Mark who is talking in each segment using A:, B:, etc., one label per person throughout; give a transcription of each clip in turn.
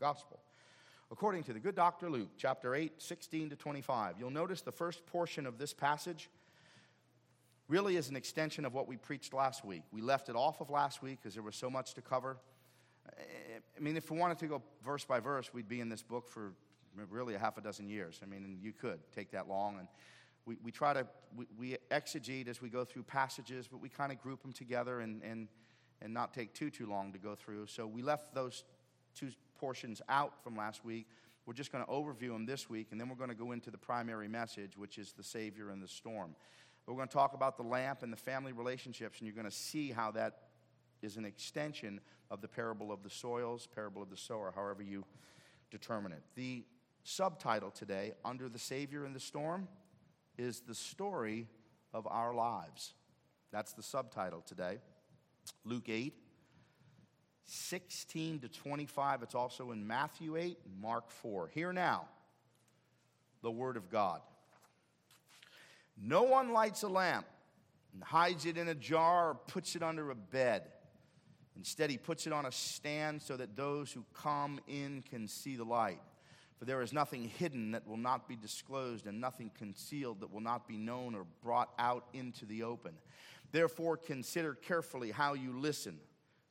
A: gospel. According to the good Dr. Luke, chapter 8, 16 to 25, you'll notice the first portion of this passage really is an extension of what we preached last week. We left it off of last week because there was so much to cover. I mean, if we wanted to go verse by verse, we'd be in this book for really a half a dozen years. I mean, you could take that long. And we, we try to, we, we exegete as we go through passages, but we kind of group them together and, and, and not take too, too long to go through. So we left those two portions out from last week. We're just going to overview them this week, and then we're going to go into the primary message, which is the Savior and the storm. We're going to talk about the lamp and the family relationships, and you're going to see how that is an extension of the parable of the soils, parable of the sower, however you determine it. The subtitle today, Under the Savior and the Storm, is the story of our lives. That's the subtitle today. Luke 8, 16 to 25. It's also in Matthew 8 Mark 4. Here now, the Word of God. No one lights a lamp and hides it in a jar or puts it under a bed. Instead, he puts it on a stand so that those who come in can see the light. For there is nothing hidden that will not be disclosed, and nothing concealed that will not be known or brought out into the open. Therefore, consider carefully how you listen.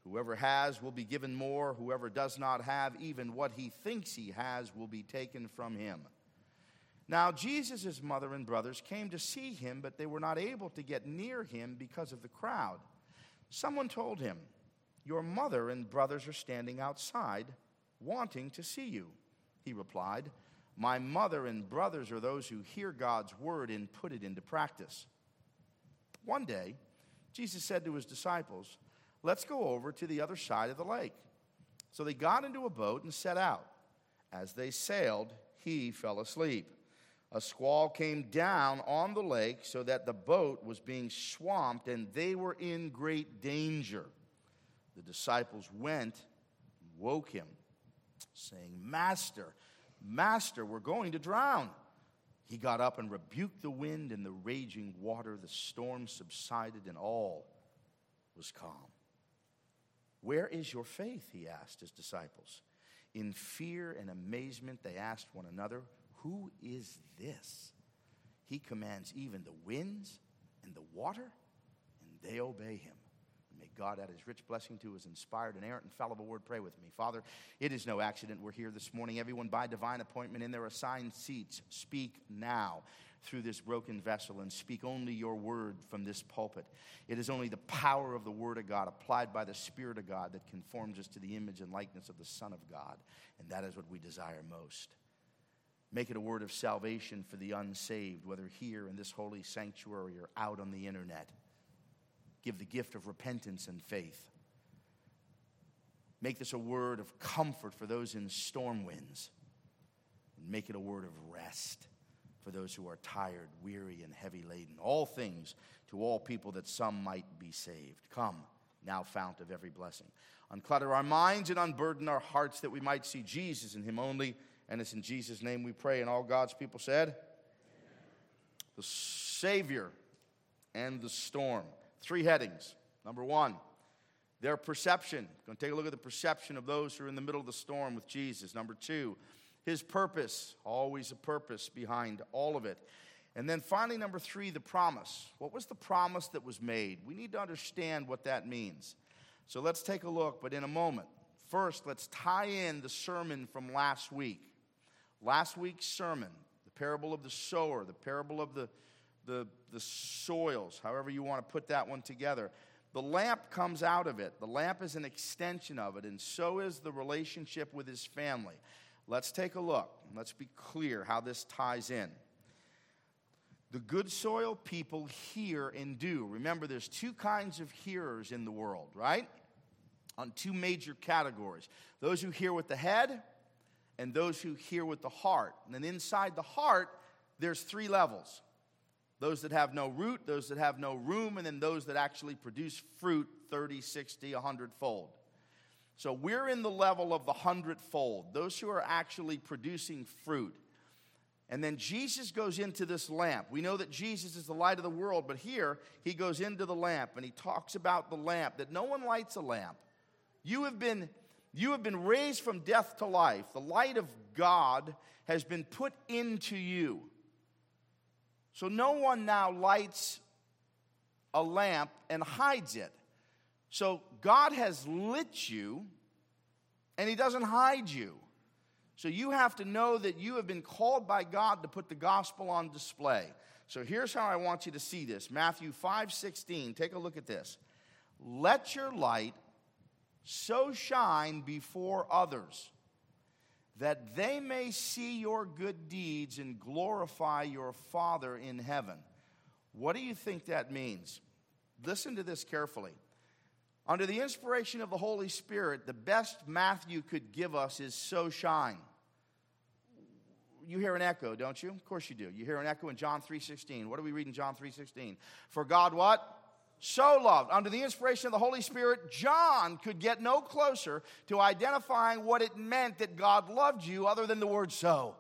A: Whoever has will be given more, whoever does not have, even what he thinks he has, will be taken from him. Now, Jesus' mother and brothers came to see him, but they were not able to get near him because of the crowd. Someone told him, Your mother and brothers are standing outside, wanting to see you. He replied, My mother and brothers are those who hear God's word and put it into practice. One day, Jesus said to his disciples, Let's go over to the other side of the lake. So they got into a boat and set out. As they sailed, he fell asleep. A squall came down on the lake so that the boat was being swamped and they were in great danger. The disciples went and woke him saying, Master, Master, we're going to drown. He got up and rebuked the wind and the raging water. The storm subsided and all was calm. Where is your faith? He asked his disciples. In fear and amazement, they asked one another, Who is this? He commands even the winds and the water, and they obey him. May God add his rich blessing to his inspired, inerrant, infallible word. Pray with me. Father, it is no accident we're here this morning. Everyone by divine appointment in their assigned seats. Speak now through this broken vessel and speak only your word from this pulpit. It is only the power of the word of God applied by the Spirit of God that conforms us to the image and likeness of the Son of God. And that is what we desire most. Make it a word of salvation for the unsaved, whether here in this holy sanctuary or out on the internet give the gift of repentance and faith. Make this a word of comfort for those in storm winds. And make it a word of rest for those who are tired, weary, and heavy laden. All things to all people that some might be saved. Come, now, fount of every blessing. Unclutter our minds and unburden our hearts that we might see Jesus in Him only. And it's in Jesus' name we pray. And all God's people said, Amen. The Savior and the storm. Three headings. Number one, their perception. Going to take a look at the perception of those who are in the middle of the storm with Jesus. Number two, his purpose. Always a purpose behind all of it. And then finally, number three, the promise. What was the promise that was made? We need to understand what that means. So let's take a look, but in a moment. First, let's tie in the sermon from last week. Last week's sermon, the parable of the sower, the parable of the the, the soils, however you want to put that one together. The lamp comes out of it. The lamp is an extension of it, and so is the relationship with his family. Let's take a look. Let's be clear how this ties in. The good soil people hear and do. Remember, there's two kinds of hearers in the world, right? On two major categories those who hear with the head and those who hear with the heart. And then inside the heart, there's three levels those that have no root, those that have no room, and then those that actually produce fruit 30, 60, 100 fold. So we're in the level of the hundredfold, those who are actually producing fruit. And then Jesus goes into this lamp. We know that Jesus is the light of the world, but here he goes into the lamp and he talks about the lamp, that no one lights a lamp. You have been You have been raised from death to life. The light of God has been put into you. So no one now lights a lamp and hides it. So God has lit you and He doesn't hide you. So you have to know that you have been called by God to put the gospel on display. So here's how I want you to see this Matthew 5 16. Take a look at this. Let your light so shine before others that they may see your good deeds and glorify your Father in heaven. What do you think that means? Listen to this carefully. Under the inspiration of the Holy Spirit, the best Matthew could give us is so shine. You hear an echo, don't you? Of course you do. You hear an echo in John 3:16. What do we read in John 3:16? For God what? So loved. Under the inspiration of the Holy Spirit, John could get no closer to identifying what it meant that God loved you other than the word so.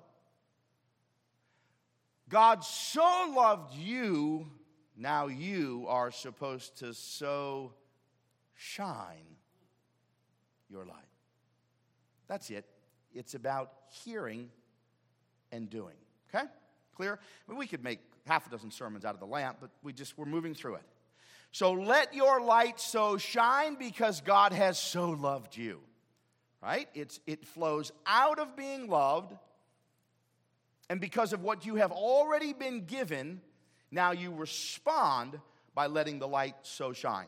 A: God so loved you, now you are supposed to so shine your light. That's it. It's about hearing and doing. Okay? Clear? I mean, we could make half a dozen sermons out of the lamp, but we just we're moving through it. So let your light so shine because God has so loved you. Right? It's, it flows out of being loved, and because of what you have already been given, now you respond by letting the light so shine.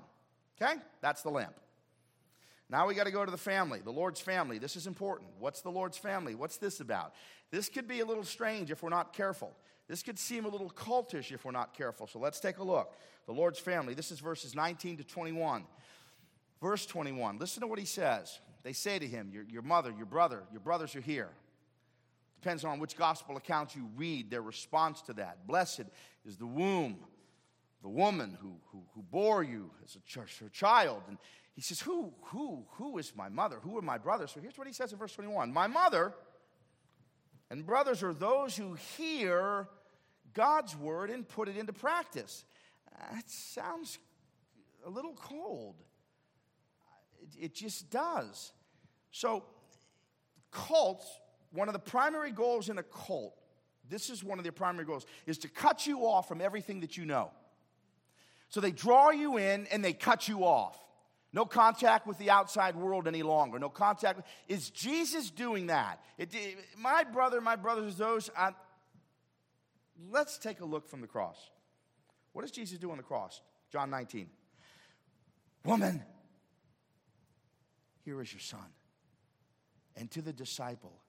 A: Okay? That's the lamp. Now we got to go to the family, the Lord's family. This is important. What's the Lord's family? What's this about? This could be a little strange if we're not careful. This could seem a little cultish if we're not careful. So let's take a look. The Lord's family. This is verses 19 to 21. Verse 21. Listen to what he says. They say to him, Your, your mother, your brother, your brothers are here. Depends on which gospel account you read, their response to that. Blessed is the womb the woman who, who, who bore you as a church, her child. And he says, who, who, who is my mother? Who are my brothers? So here's what he says in verse 21 My mother and brothers are those who hear God's word and put it into practice. That sounds a little cold. It, it just does. So, cults, one of the primary goals in a cult, this is one of their primary goals, is to cut you off from everything that you know. So they draw you in and they cut you off. No contact with the outside world any longer. No contact. Is Jesus doing that? It, it, my brother, my brothers, those. I, let's take a look from the cross. What does Jesus do on the cross? John 19. Woman, here is your son. And to the disciple,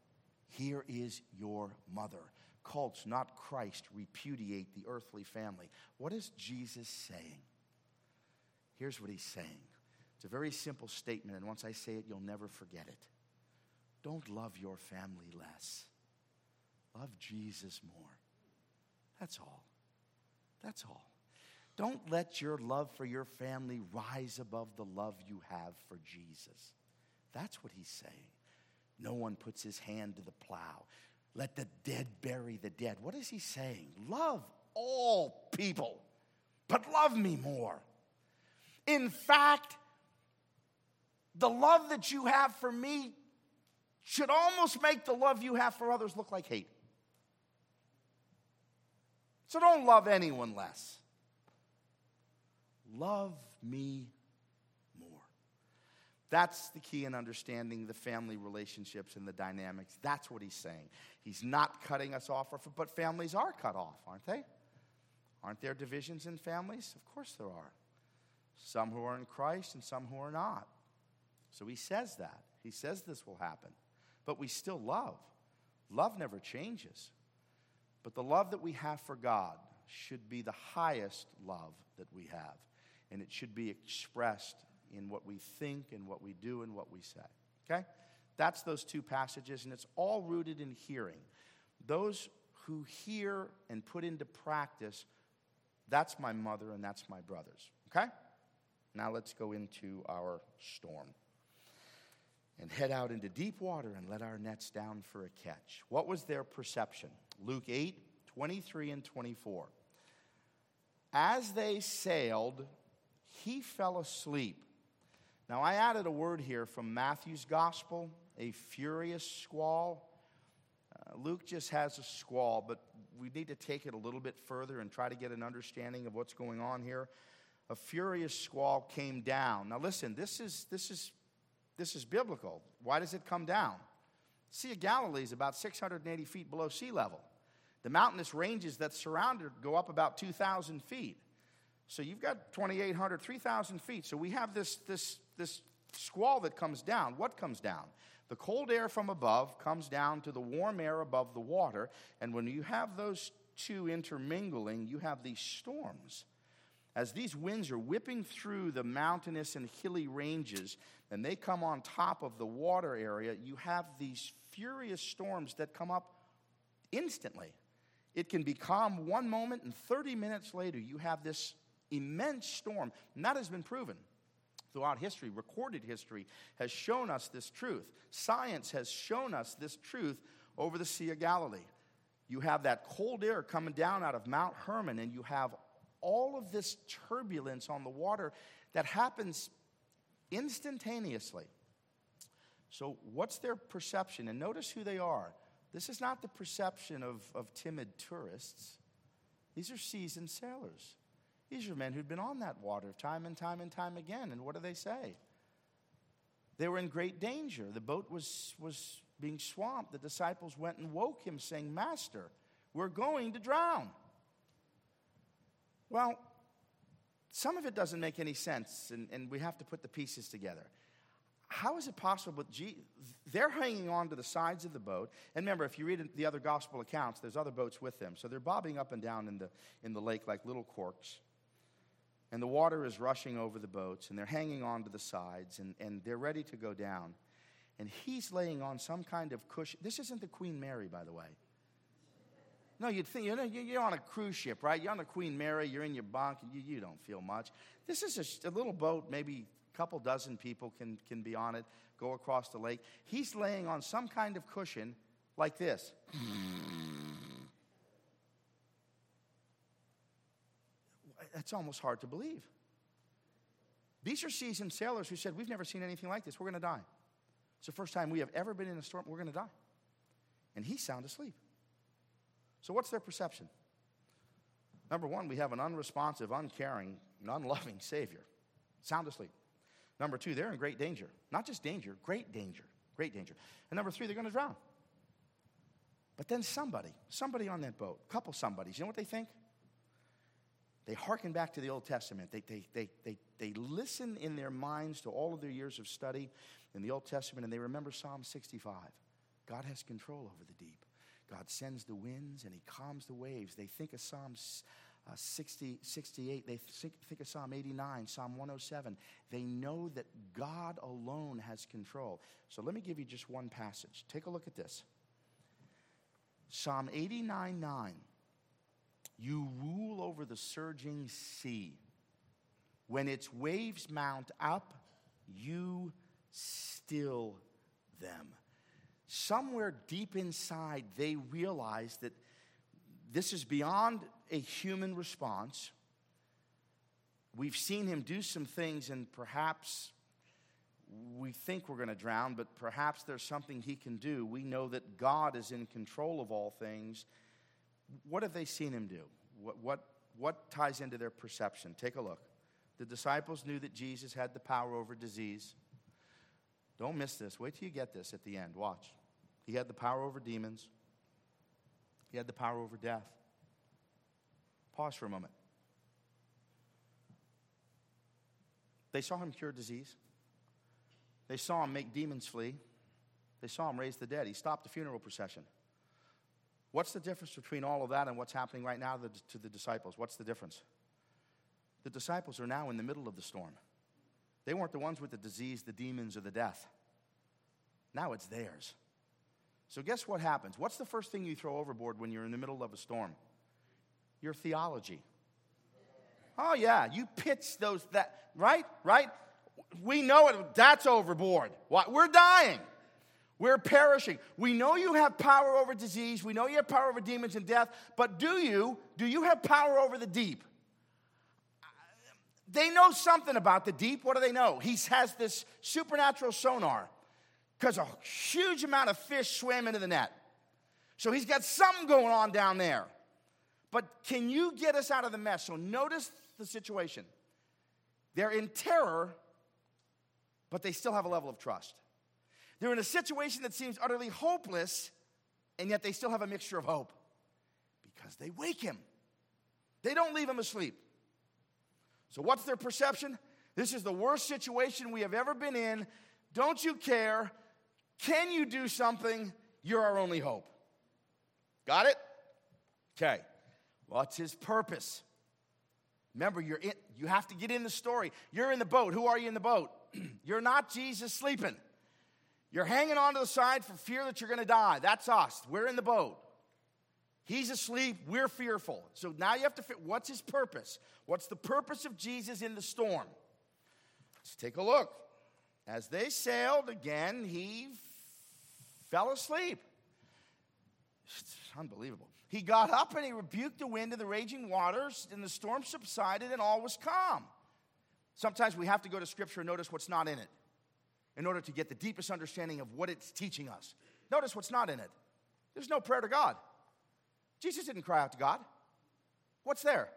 A: here is your mother cults, not Christ, repudiate the earthly family. What is Jesus saying? Here's what he's saying it's a very simple statement, and once I say it, you'll never forget it. Don't love your family less, love Jesus more. That's all. That's all. Don't let your love for your family rise above the love you have for Jesus. That's what he's saying. No one puts his hand to the plow. Let the dead bury the dead. What is he saying? Love all people, but love me more. In fact, the love that you have for me should almost make the love you have for others look like hate. So don't love anyone less. Love me that's the key in understanding the family relationships and the dynamics. That's what he's saying. He's not cutting us off, but families are cut off, aren't they? Aren't there divisions in families? Of course there are. Some who are in Christ and some who are not. So he says that. He says this will happen. But we still love. Love never changes. But the love that we have for God should be the highest love that we have. And it should be expressed in what we think and what we do and what we say. Okay? That's those two passages, and it's all rooted in hearing. Those who hear and put into practice, that's my mother and that's my brothers. Okay? Now let's go into our storm and head out into deep water and let our nets down for a catch. What was their perception? Luke 8, 23 and 24. As they sailed, he fell asleep Now, I added a word here from Matthew's gospel, a furious squall. Uh, Luke just has a squall, but we need to take it a little bit further and try to get an understanding of what's going on here. A furious squall came down. Now, listen, this is, this is, this is biblical. Why does it come down? Sea of Galilee is about 680 feet below sea level. The mountainous ranges that surround it go up about 2,000 feet. So you've got 2,800, 3,000 feet. So we have this, this, this squall that comes down. What comes down? The cold air from above comes down to the warm air above the water. And when you have those two intermingling, you have these storms. As these winds are whipping through the mountainous and hilly ranges, and they come on top of the water area, you have these furious storms that come up instantly. It can be calm one moment, and 30 minutes later, you have this immense storm. And that has been proven throughout history. Recorded history has shown us this truth. Science has shown us this truth over the Sea of Galilee. You have that cold air coming down out of Mount Hermon, and you have all of this turbulence on the water that happens instantaneously. So, what's their perception? And notice who they are. This is not the perception of, of timid tourists, these are seasoned sailors. These are men who'd been on that water time and time and time again. And what do they say? They were in great danger. The boat was, was being swamped. The disciples went and woke him, saying, Master, we're going to drown. Well, some of it doesn't make any sense, and, and we have to put the pieces together how is it possible? They're hanging on to the sides of the boat. And remember, if you read the other gospel accounts, there's other boats with them. So they're bobbing up and down in the, in the lake like little corks. And the water is rushing over the boats, and they're hanging on to the sides, and, and they're ready to go down. And he's laying on some kind of cushion. This isn't the Queen Mary, by the way. No, you'd think, you know, you're on a cruise ship, right? You're on the Queen Mary, you're in your bunk, you, you don't feel much. This is a, a little boat, maybe a couple dozen people can, can be on it, go across the lake. He's laying on some kind of cushion like this. That's almost hard to believe. These are seasoned sailors who said, We've never seen anything like this. We're going to die. It's the first time we have ever been in a storm. We're going to die. And he's sound asleep. So, what's their perception? Number one, we have an unresponsive, uncaring, and unloving Savior. Sound asleep. Number two, they're in great danger. Not just danger, great danger. Great danger. And number three, they're going to drown. But then somebody, somebody on that boat, a couple somebodies, you know what they think? They hearken back to the Old Testament. They, they, they, they, they listen in their minds to all of their years of study in the Old Testament and they remember Psalm 65. God has control over the deep. God sends the winds and he calms the waves. They think of Psalm uh, 60, 68, they think, think of Psalm 89, Psalm 107. They know that God alone has control. So let me give you just one passage. Take a look at this Psalm 89 9. You rule over the surging sea. When its waves mount up, you still them. Somewhere deep inside, they realize that this is beyond a human response. We've seen him do some things, and perhaps we think we're going to drown, but perhaps there's something he can do. We know that God is in control of all things. What have they seen him do? What, what, what ties into their perception? Take a look. The disciples knew that Jesus had the power over disease. Don't miss this. Wait till you get this at the end. Watch. He had the power over demons, he had the power over death. Pause for a moment. They saw him cure disease. They saw him make demons flee. They saw him raise the dead. He stopped the funeral procession. What's the difference between all of that and what's happening right now to the, disciples? What's the difference? The disciples are now in the middle of the storm. They weren't the ones with the disease, the demons, or the death. Now it's theirs. So, guess what happens? What's the first thing you throw overboard when you're in the middle of a storm? Your theology. Oh, yeah, you pitch those, that, right? Right? We know it, that's overboard. What? We're dying. We're perishing. We know you have power over disease. We know you have power over demons and death. But do you? Do you have power over the deep? they know something about the deep. What do they know? He has this supernatural sonar because a huge amount of fish swam into the net. So he's got something going on down there. But can you get us out of the mess? So notice the situation. They're in terror, but they still have a level of trust. They're in a situation that seems utterly hopeless, and yet they still have a mixture of hope because they wake him. They don't leave him asleep. So, what's their perception? This is the worst situation we have ever been in. Don't you care? Can you do something? You're our only hope. Got it? Okay. What's his purpose? Remember, you're in, you have to get in the story. You're in the boat. Who are you in the boat? you're not Jesus sleeping. You're hanging on to the side for fear that you're going to die. That's us. We're in the boat. He's asleep. We're fearful. So now you have to fit what's his purpose? What's the purpose of Jesus in the storm? Let's take a look. As they sailed again, he fell asleep. It's unbelievable. He got up and he rebuked the wind and the raging waters, and the storm subsided, and all was calm. Sometimes we have to go to Scripture and notice what's not in it in order to get the deepest understanding of what it's teaching us. Notice what's not in it. There's no prayer to God. Jesus didn't cry out to God. What's there?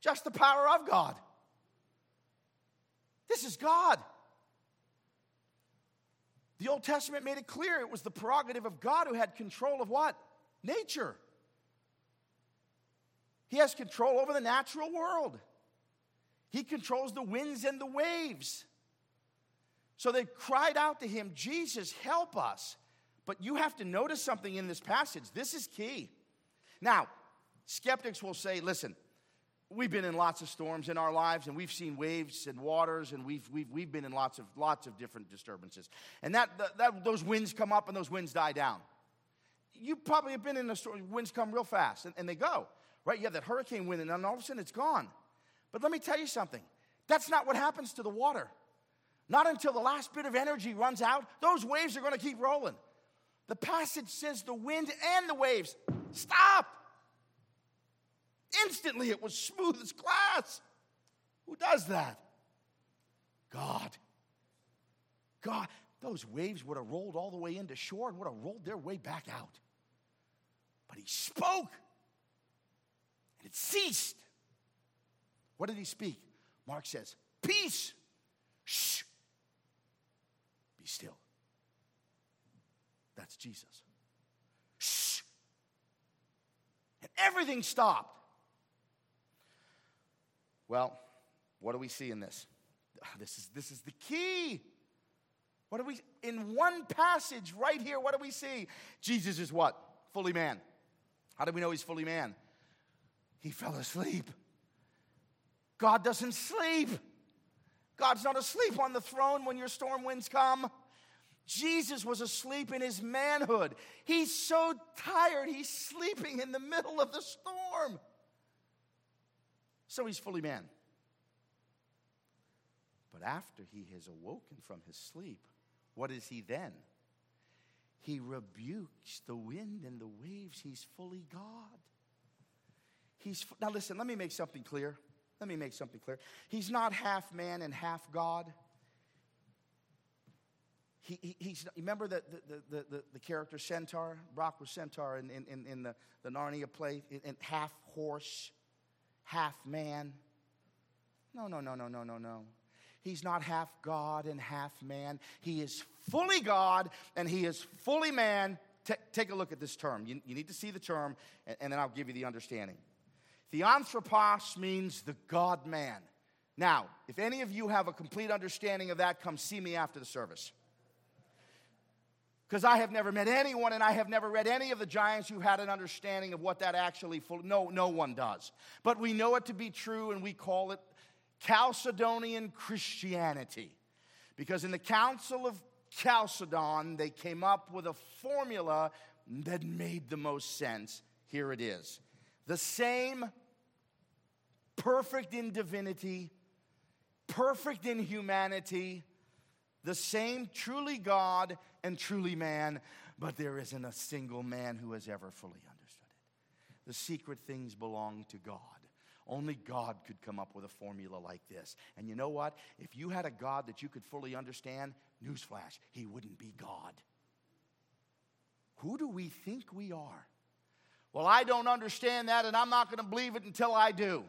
A: Just the power of God. This is God. The Old Testament made it clear it was the prerogative of God who had control of what? Nature. He has control over the natural world. He controls the winds and the waves. So they cried out to him, Jesus, help us. But you have to notice something in this passage. This is key. Now, skeptics will say, listen, we've been in lots of storms in our lives and we've seen waves and waters and we've, we've, we've been in lots of, lots of different disturbances. And that, that, those winds come up and those winds die down. You probably have been in a storm, winds come real fast and, and they go, right? You have that hurricane wind and then all of a sudden it's gone. But let me tell you something that's not what happens to the water. Not until the last bit of energy runs out, those waves are going to keep rolling. The passage says the wind and the waves stop. Instantly, it was smooth as glass. Who does that? God. God. Those waves would have rolled all the way into shore and would have rolled their way back out. But he spoke, and it ceased. What did he speak? Mark says, Peace. Shh. Still. That's Jesus. Shh. And everything stopped. Well, what do we see in this? Ah, this is, this is the key. What do we, in one passage right here, what do we see? Jesus is what? Fully man. How do we know he's fully man? He fell asleep. God doesn't sleep. God's not asleep on the throne when your storm winds come. Jesus was asleep in his manhood. He's so tired, he's sleeping in the middle of the storm. So he's fully man. But after he has awoken from his sleep, what is he then? He rebukes the wind and the waves. He's fully God. He's now listen, let me make something clear. Let me make something clear. He's not half man and half God. He, he, he's, remember the, the, the, the, character Centaur? Brock was Centaur in, in, in the, the Narnia play, in, half horse, half man. No, no, no, no, no, no, no. He's not half God and half man. He is fully God and he is fully man. T- take a look at this term. You, you, need to see the term, and, and then I'll give you the understanding. Theanthropos means the God man. Now, if any of you have a complete understanding of that, come see me after the service because I have never met anyone and I have never read any of the giants who had an understanding of what that actually no no one does. But we know it to be true and we call it Chalcedonian Christianity. Because in the Council of Chalcedon they came up with a formula that made the most sense. Here it is. The same perfect in divinity, perfect in humanity, the same truly God and truly man, but there isn't a single man who has ever fully understood it. The secret things belong to God. Only God could come up with a formula like this. And you know what? If you had a God that you could fully understand, newsflash, he wouldn't be God. Who do we think we are? Well, I don't understand that, and I'm not going to believe it until I do.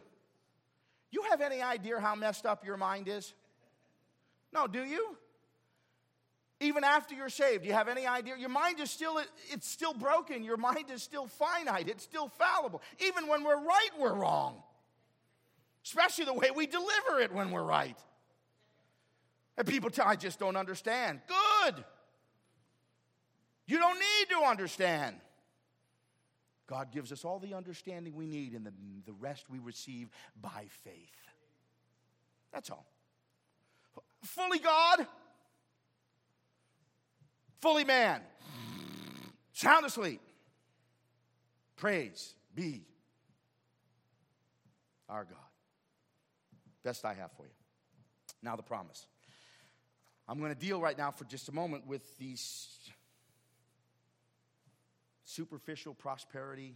A: You have any idea how messed up your mind is? No, do you? Even after you're saved, do you have any idea? Your mind is still it's still broken. Your mind is still finite. It's still fallible. Even when we're right, we're wrong. Especially the way we deliver it when we're right. And people tell, I just don't understand. Good. You don't need to understand. God gives us all the understanding we need, and the, the rest we receive by faith. That's all. Fully God, fully man, sound asleep. Praise be our God. Best I have for you. Now, the promise. I'm going to deal right now for just a moment with these superficial prosperity,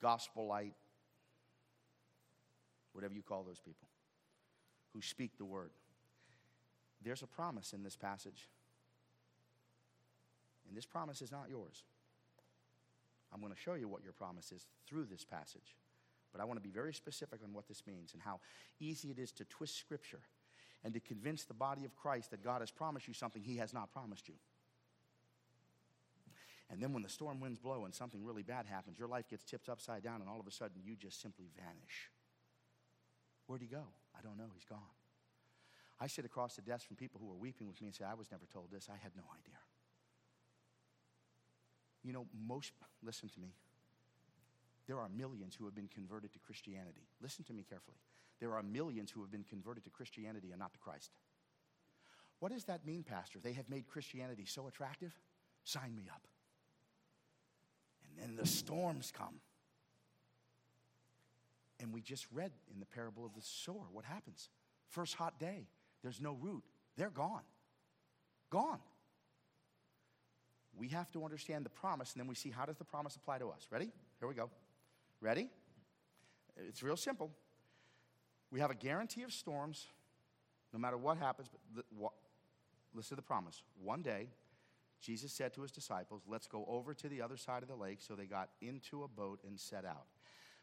A: gospel light, whatever you call those people, who speak the word. There's a promise in this passage. And this promise is not yours. I'm going to show you what your promise is through this passage. But I want to be very specific on what this means and how easy it is to twist Scripture and to convince the body of Christ that God has promised you something He has not promised you. And then when the storm winds blow and something really bad happens, your life gets tipped upside down, and all of a sudden you just simply vanish. Where'd he go? I don't know. He's gone. I sit across the desk from people who are weeping with me and say, I was never told this. I had no idea. You know, most, listen to me. There are millions who have been converted to Christianity. Listen to me carefully. There are millions who have been converted to Christianity and not to Christ. What does that mean, Pastor? They have made Christianity so attractive? Sign me up. And then the storms come. And we just read in the parable of the sower what happens. First hot day, there's no root. They're gone. Gone. We have to understand the promise, and then we see how does the promise apply to us. Ready? Here we go. Ready? It's real simple. We have a guarantee of storms, no matter what happens. But what, listen to the promise. One day, Jesus said to his disciples, Let's go over to the other side of the lake. So they got into a boat and set out.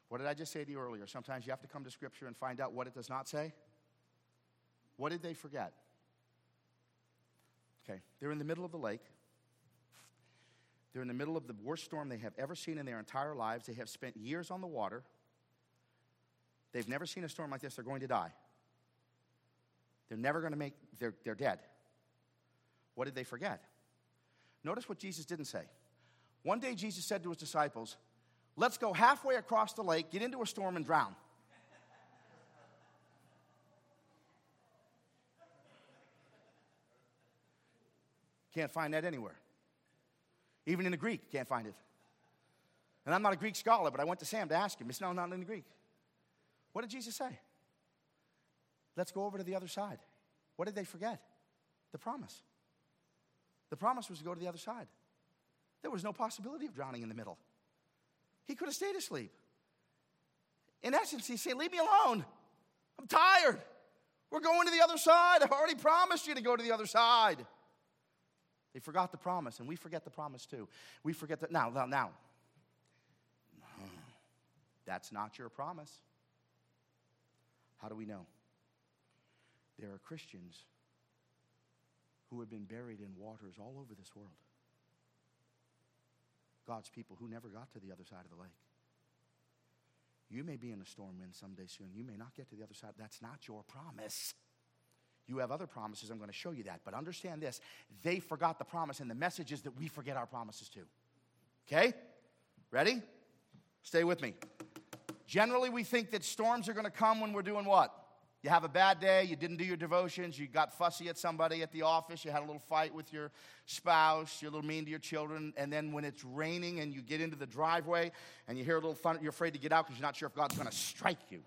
A: What did I just say to you earlier? Sometimes you have to come to Scripture and find out what it does not say. What did they forget? Okay, they're in the middle of the lake. They're in the middle of the worst storm they have ever seen in their entire lives. They have spent years on the water. They've never seen a storm like this. They're going to die. They're never going to make, they're, they're dead. What did they forget? Notice what Jesus didn't say. One day, Jesus said to his disciples, Let's go halfway across the lake, get into a storm, and drown. Can't find that anywhere. Even in the Greek, can't find it. And I'm not a Greek scholar, but I went to Sam to ask him. It's No, not in the Greek. What did Jesus say? Let's go over to the other side. What did they forget? The promise. The promise was to go to the other side. There was no possibility of drowning in the middle. He could have stayed asleep. In essence, he's saying, Leave me alone. I'm tired. We're going to the other side. I've already promised you to go to the other side. They forgot the promise, and we forget the promise too. We forget that. Now, now, now. That's not your promise. How do we know? There are Christians who have been buried in waters all over this world. God's people who never got to the other side of the lake. You may be in a storm wind someday soon. You may not get to the other side. That's not your promise. You have other promises. I'm going to show you that. But understand this they forgot the promise, and the message is that we forget our promises too. Okay? Ready? Stay with me. Generally, we think that storms are going to come when we're doing what? You have a bad day, you didn't do your devotions, you got fussy at somebody at the office, you had a little fight with your spouse, you're a little mean to your children, and then when it's raining and you get into the driveway and you hear a little thunder, you're afraid to get out because you're not sure if God's going to strike you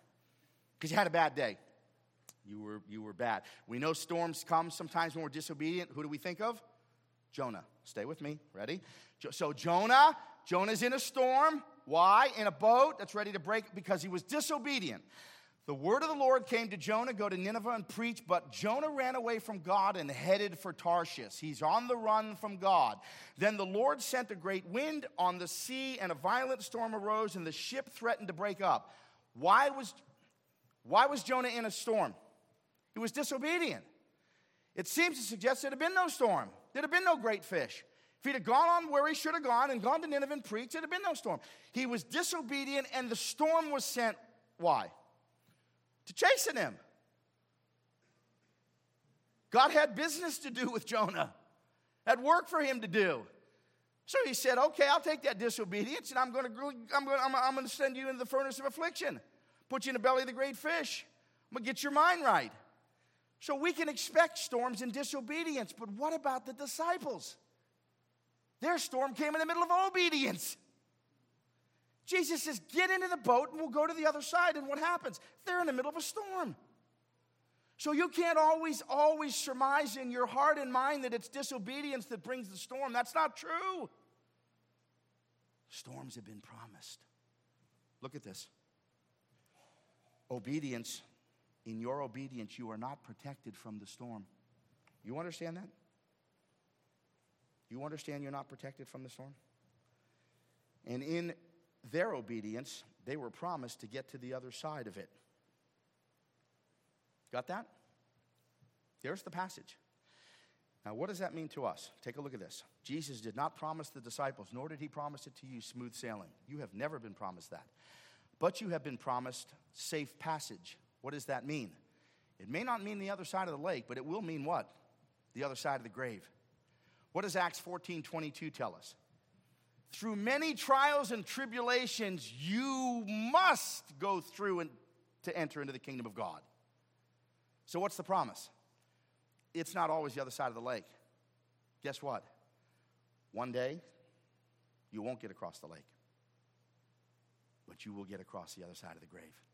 A: because you had a bad day. You were, you were bad. We know storms come sometimes when we're disobedient. Who do we think of? Jonah. Stay with me. Ready? So Jonah, Jonah's in a storm. Why? In a boat that's ready to break because he was disobedient. The word of the Lord came to Jonah go to Nineveh and preach, but Jonah ran away from God and headed for Tarshish. He's on the run from God. Then the Lord sent a great wind on the sea, and a violent storm arose, and the ship threatened to break up. Why was, why was Jonah in a storm? He was disobedient. It seems to suggest there'd have been no storm, there'd have been no great fish. If he'd have gone on where he should have gone and gone to Nineveh and preached, there'd have been no storm. He was disobedient, and the storm was sent. Why? To chasten him. God had business to do with Jonah, had work for him to do. So he said, Okay, I'll take that disobedience and I'm going to, I'm going to, I'm going to send you into the furnace of affliction, put you in the belly of the great fish. I'm going to get your mind right. So we can expect storms and disobedience, but what about the disciples? Their storm came in the middle of obedience. Jesus says, Get into the boat and we'll go to the other side. And what happens? They're in the middle of a storm. So you can't always, always surmise in your heart and mind that it's disobedience that brings the storm. That's not true. Storms have been promised. Look at this. Obedience, in your obedience, you are not protected from the storm. You understand that? You understand you're not protected from the storm? And in their obedience, they were promised to get to the other side of it. Got that? There's the passage. Now, what does that mean to us? Take a look at this. Jesus did not promise the disciples, nor did he promise it to you smooth sailing. You have never been promised that. But you have been promised safe passage. What does that mean? It may not mean the other side of the lake, but it will mean what? The other side of the grave. What does Acts 14 22 tell us? Through many trials and tribulations, you must go through and, to enter into the kingdom of God. So, what's the promise? It's not always the other side of the lake. Guess what? One day, you won't get across the lake, but you will get across the other side of the grave.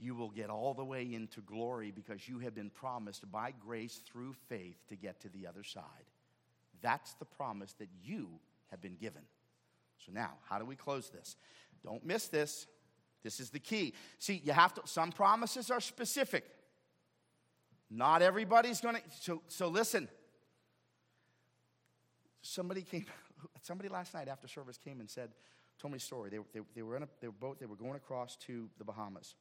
A: You will get all the way into glory because you have been promised by grace through faith to get to the other side. That's the promise that you have been given. So now, how do we close this? Don't miss this. This is the key. See, you have to, some promises are specific. Not everybody's going to, so, so listen. Somebody came, somebody last night after service came and said, told me a story. They, they, they were a they were boat, they were going across to the Bahamas.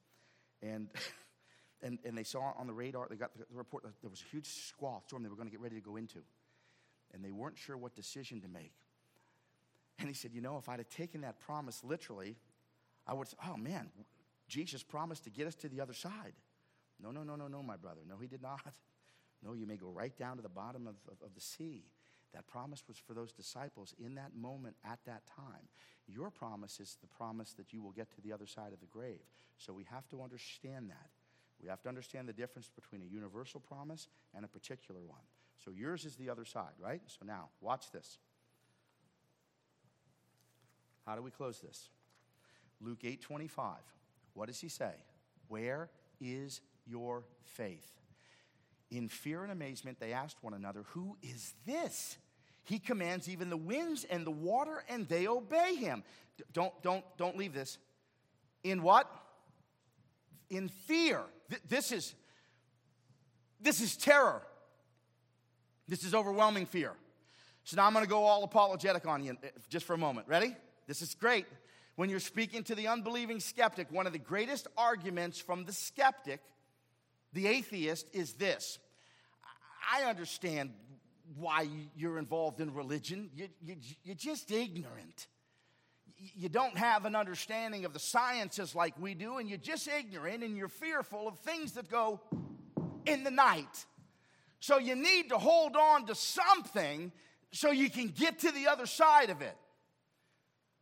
A: And, and, and they saw on the radar, they got the report, that there was a huge squall storm they were going to get ready to go into. And they weren't sure what decision to make. And he said, You know, if I'd have taken that promise literally, I would say, Oh man, Jesus promised to get us to the other side. No, no, no, no, no, my brother. No, he did not. No, you may go right down to the bottom of, of, of the sea. That promise was for those disciples in that moment at that time. Your promise is the promise that you will get to the other side of the grave. So we have to understand that. We have to understand the difference between a universal promise and a particular one. So yours is the other side, right? So now, watch this. How do we close this? Luke 8 25. What does he say? Where is your faith? In fear and amazement, they asked one another, Who is this? He commands even the winds and the water, and they obey him. Don't, don't, don't leave this. In what? In fear. Th- this is this is terror. This is overwhelming fear. So now I'm going to go all apologetic on you uh, just for a moment. Ready? This is great. When you're speaking to the unbelieving skeptic, one of the greatest arguments from the skeptic, the atheist, is this I understand why you're involved in religion. You, you, you're just ignorant. You don't have an understanding of the sciences like we do, and you're just ignorant and you're fearful of things that go in the night. So you need to hold on to something so you can get to the other side of it.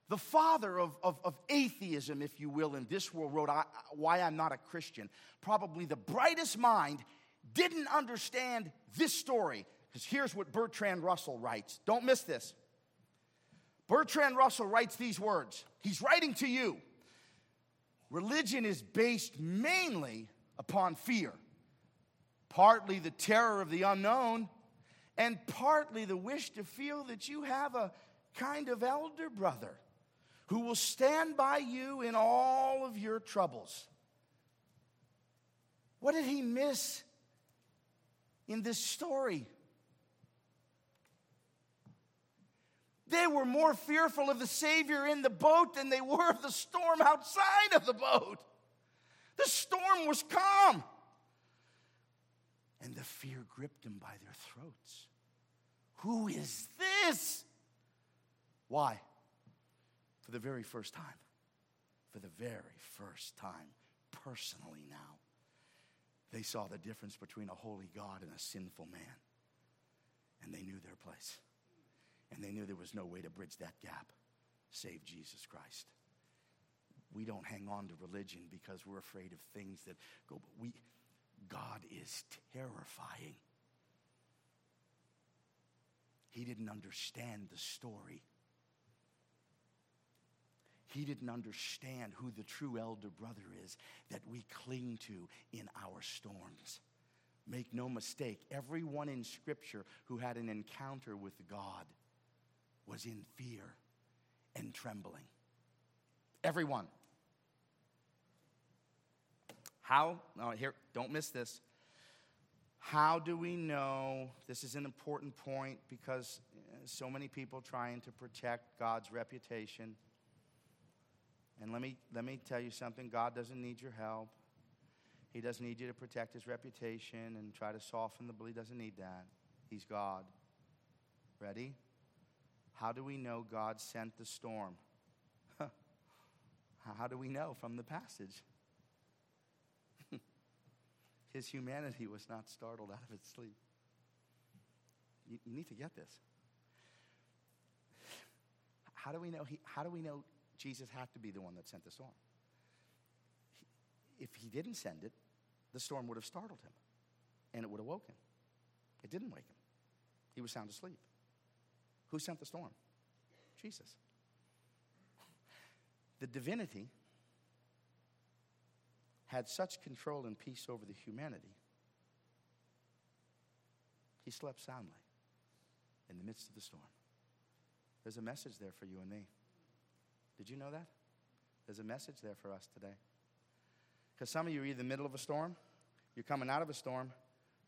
A: The father of, of, of, atheism, if you will, in this world wrote I, Why I'm Not a Christian. Probably the brightest mind didn't understand this story. Because here's what Bertrand Russell writes. Don't miss this. Bertrand Russell writes these words. He's writing to you. Religion is based mainly upon fear, partly the terror of the unknown, and partly the wish to feel that you have a kind of elder brother who will stand by you in all of your troubles. What did he miss in this story? They were more fearful of the Savior in the boat than they were of the storm outside of the boat. The storm was calm. And the fear gripped them by their throats. Who is this? Why? For the very first time. For the very first time, personally now, they saw the difference between a holy God and a sinful man. And they knew their place. And they knew there was no way to bridge that gap save Jesus Christ. We don't hang on to religion because we're afraid of things that go, but we, God is terrifying. He didn't understand the story. He didn't understand who the true elder brother is that we cling to in our storms. Make no mistake, everyone in Scripture who had an encounter with God was in fear and trembling. Everyone. How, no, here, don't miss this. How do we know? This is an important point because so many people trying to protect God's reputation. And let me, let me tell you something God doesn't need your help. He doesn't need you to protect his reputation and try to soften the blow. He doesn't need that. He's God. Ready? How do we know God sent the storm? How do we know from the passage? His humanity was not startled out of its sleep. You, you need to get this. How do we know he, how do we know Jesus had to be the one that sent the storm? If he didn't send it, the storm would have startled him and it would have woken him. It didn't wake him. He was sound asleep. Who sent the storm? Jesus. The divinity had such control and peace over the humanity, he slept soundly in the midst of the storm. There's a message there for you and me. Did you know that? There's a message there for us today. Because some of you are either in the middle of a storm, you're coming out of a storm,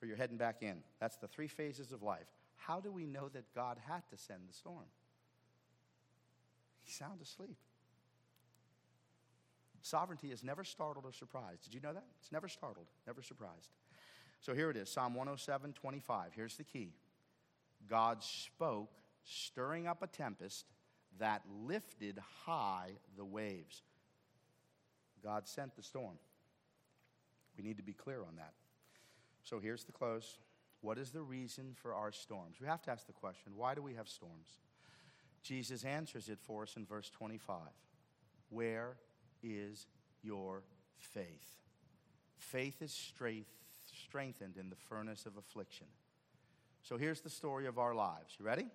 A: or you're heading back in. That's the three phases of life. How do we know that God had to send the storm? He's sound asleep. Sovereignty is never startled or surprised. Did you know that? It's never startled, never surprised. So here it is Psalm 107 25. Here's the key God spoke, stirring up a tempest that lifted high the waves. God sent the storm. We need to be clear on that. So here's the close. What is the reason for our storms? We have to ask the question why do we have storms? Jesus answers it for us in verse 25. Where is your faith? Faith is strengthened in the furnace of affliction. So here's the story of our lives. You ready?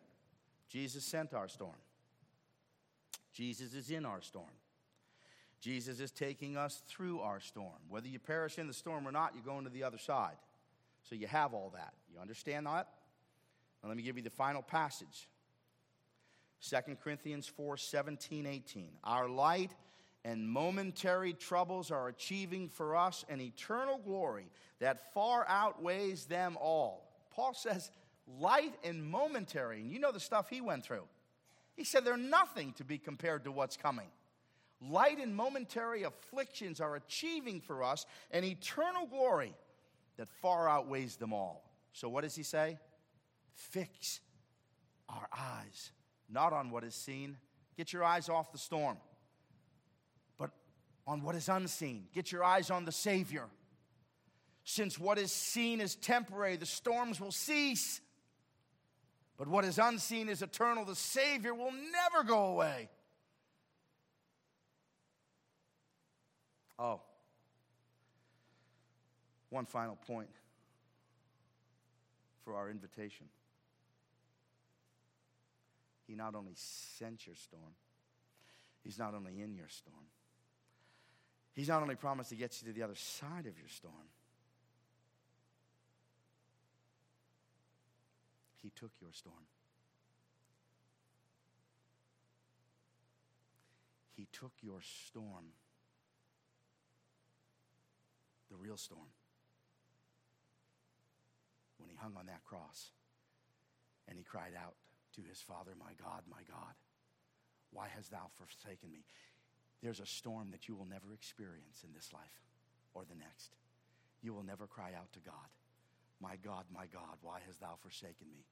A: Jesus sent our storm. Jesus is in our storm. Jesus is taking us through our storm. Whether you perish in the storm or not, you're going to the other side. So you have all that. You understand that? Now let me give you the final passage 2 Corinthians 4 17, 18. Our light and momentary troubles are achieving for us an eternal glory that far outweighs them all. Paul says, light and momentary. And you know the stuff he went through. He said they're nothing to be compared to what's coming. Light and momentary afflictions are achieving for us an eternal glory that far outweighs them all. So, what does he say? Fix our eyes not on what is seen. Get your eyes off the storm, but on what is unseen. Get your eyes on the Savior. Since what is seen is temporary, the storms will cease. But what is unseen is eternal. The Savior will never go away. Oh, one final point for our invitation. He not only sent your storm, He's not only in your storm, He's not only promised to get you to the other side of your storm, He took your storm. He took your storm, the real storm, when he hung on that cross and he cried out to his Father, My God, my God, why hast thou forsaken me? There's a storm that you will never experience in this life or the next. You will never cry out to God, My God, my God, why hast thou forsaken me?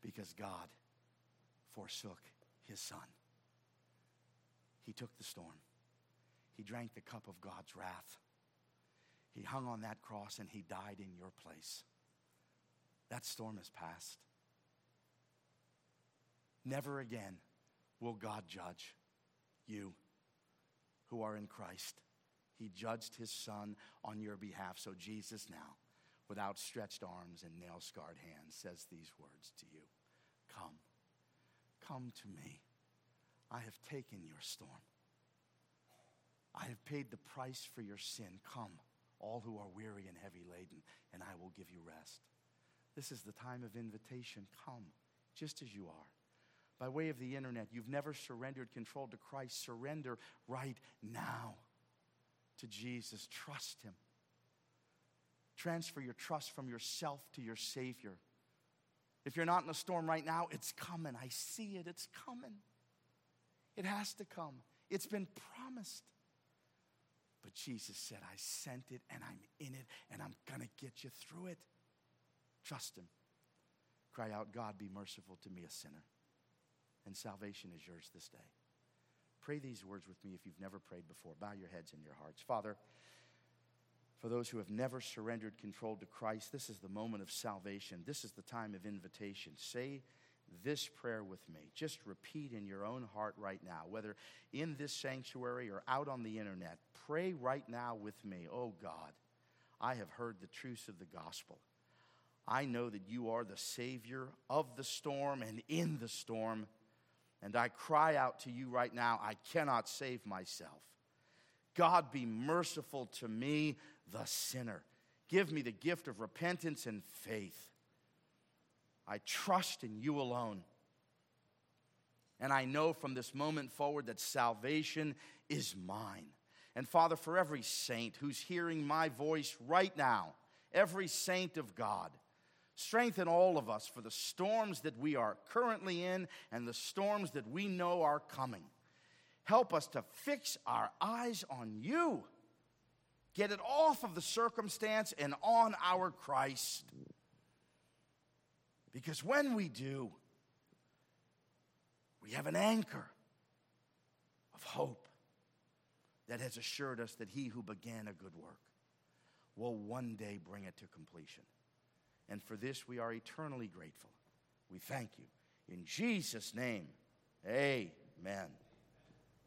A: Because God forsook his Son. He took the storm, he drank the cup of God's wrath. He hung on that cross and he died in your place. That storm has passed. Never again will God judge you who are in Christ. He judged his son on your behalf. So Jesus now, with outstretched arms and nail scarred hands, says these words to you Come, come to me. I have taken your storm. I have paid the price for your sin. Come, all who are weary and heavy laden, and I will give you rest. This is the time of invitation. Come, just as you are. By way of the internet, you've never surrendered control to Christ. Surrender right now to Jesus. Trust Him. Transfer your trust from yourself to your Savior. If you're not in a storm right now, it's coming. I see it. It's coming. It has to come. It's been promised. But Jesus said, I sent it and I'm in it and I'm going to get you through it. Trust Him. Cry out, God, be merciful to me, a sinner. And salvation is yours this day. Pray these words with me if you've never prayed before. Bow your heads and your hearts. Father, for those who have never surrendered control to Christ, this is the moment of salvation. This is the time of invitation. Say this prayer with me. Just repeat in your own heart right now, whether in this sanctuary or out on the internet. Pray right now with me. Oh God, I have heard the truths of the gospel. I know that you are the Savior of the storm and in the storm. And I cry out to you right now, I cannot save myself. God, be merciful to me, the sinner. Give me the gift of repentance and faith. I trust in you alone. And I know from this moment forward that salvation is mine. And Father, for every saint who's hearing my voice right now, every saint of God, strengthen all of us for the storms that we are currently in and the storms that we know are coming. Help us to fix our eyes on you. Get it off of the circumstance and on our Christ. Because when we do, we have an anchor of hope that has assured us that he who began a good work will one day bring it to completion. And for this, we are eternally grateful. We thank you. In Jesus' name, amen.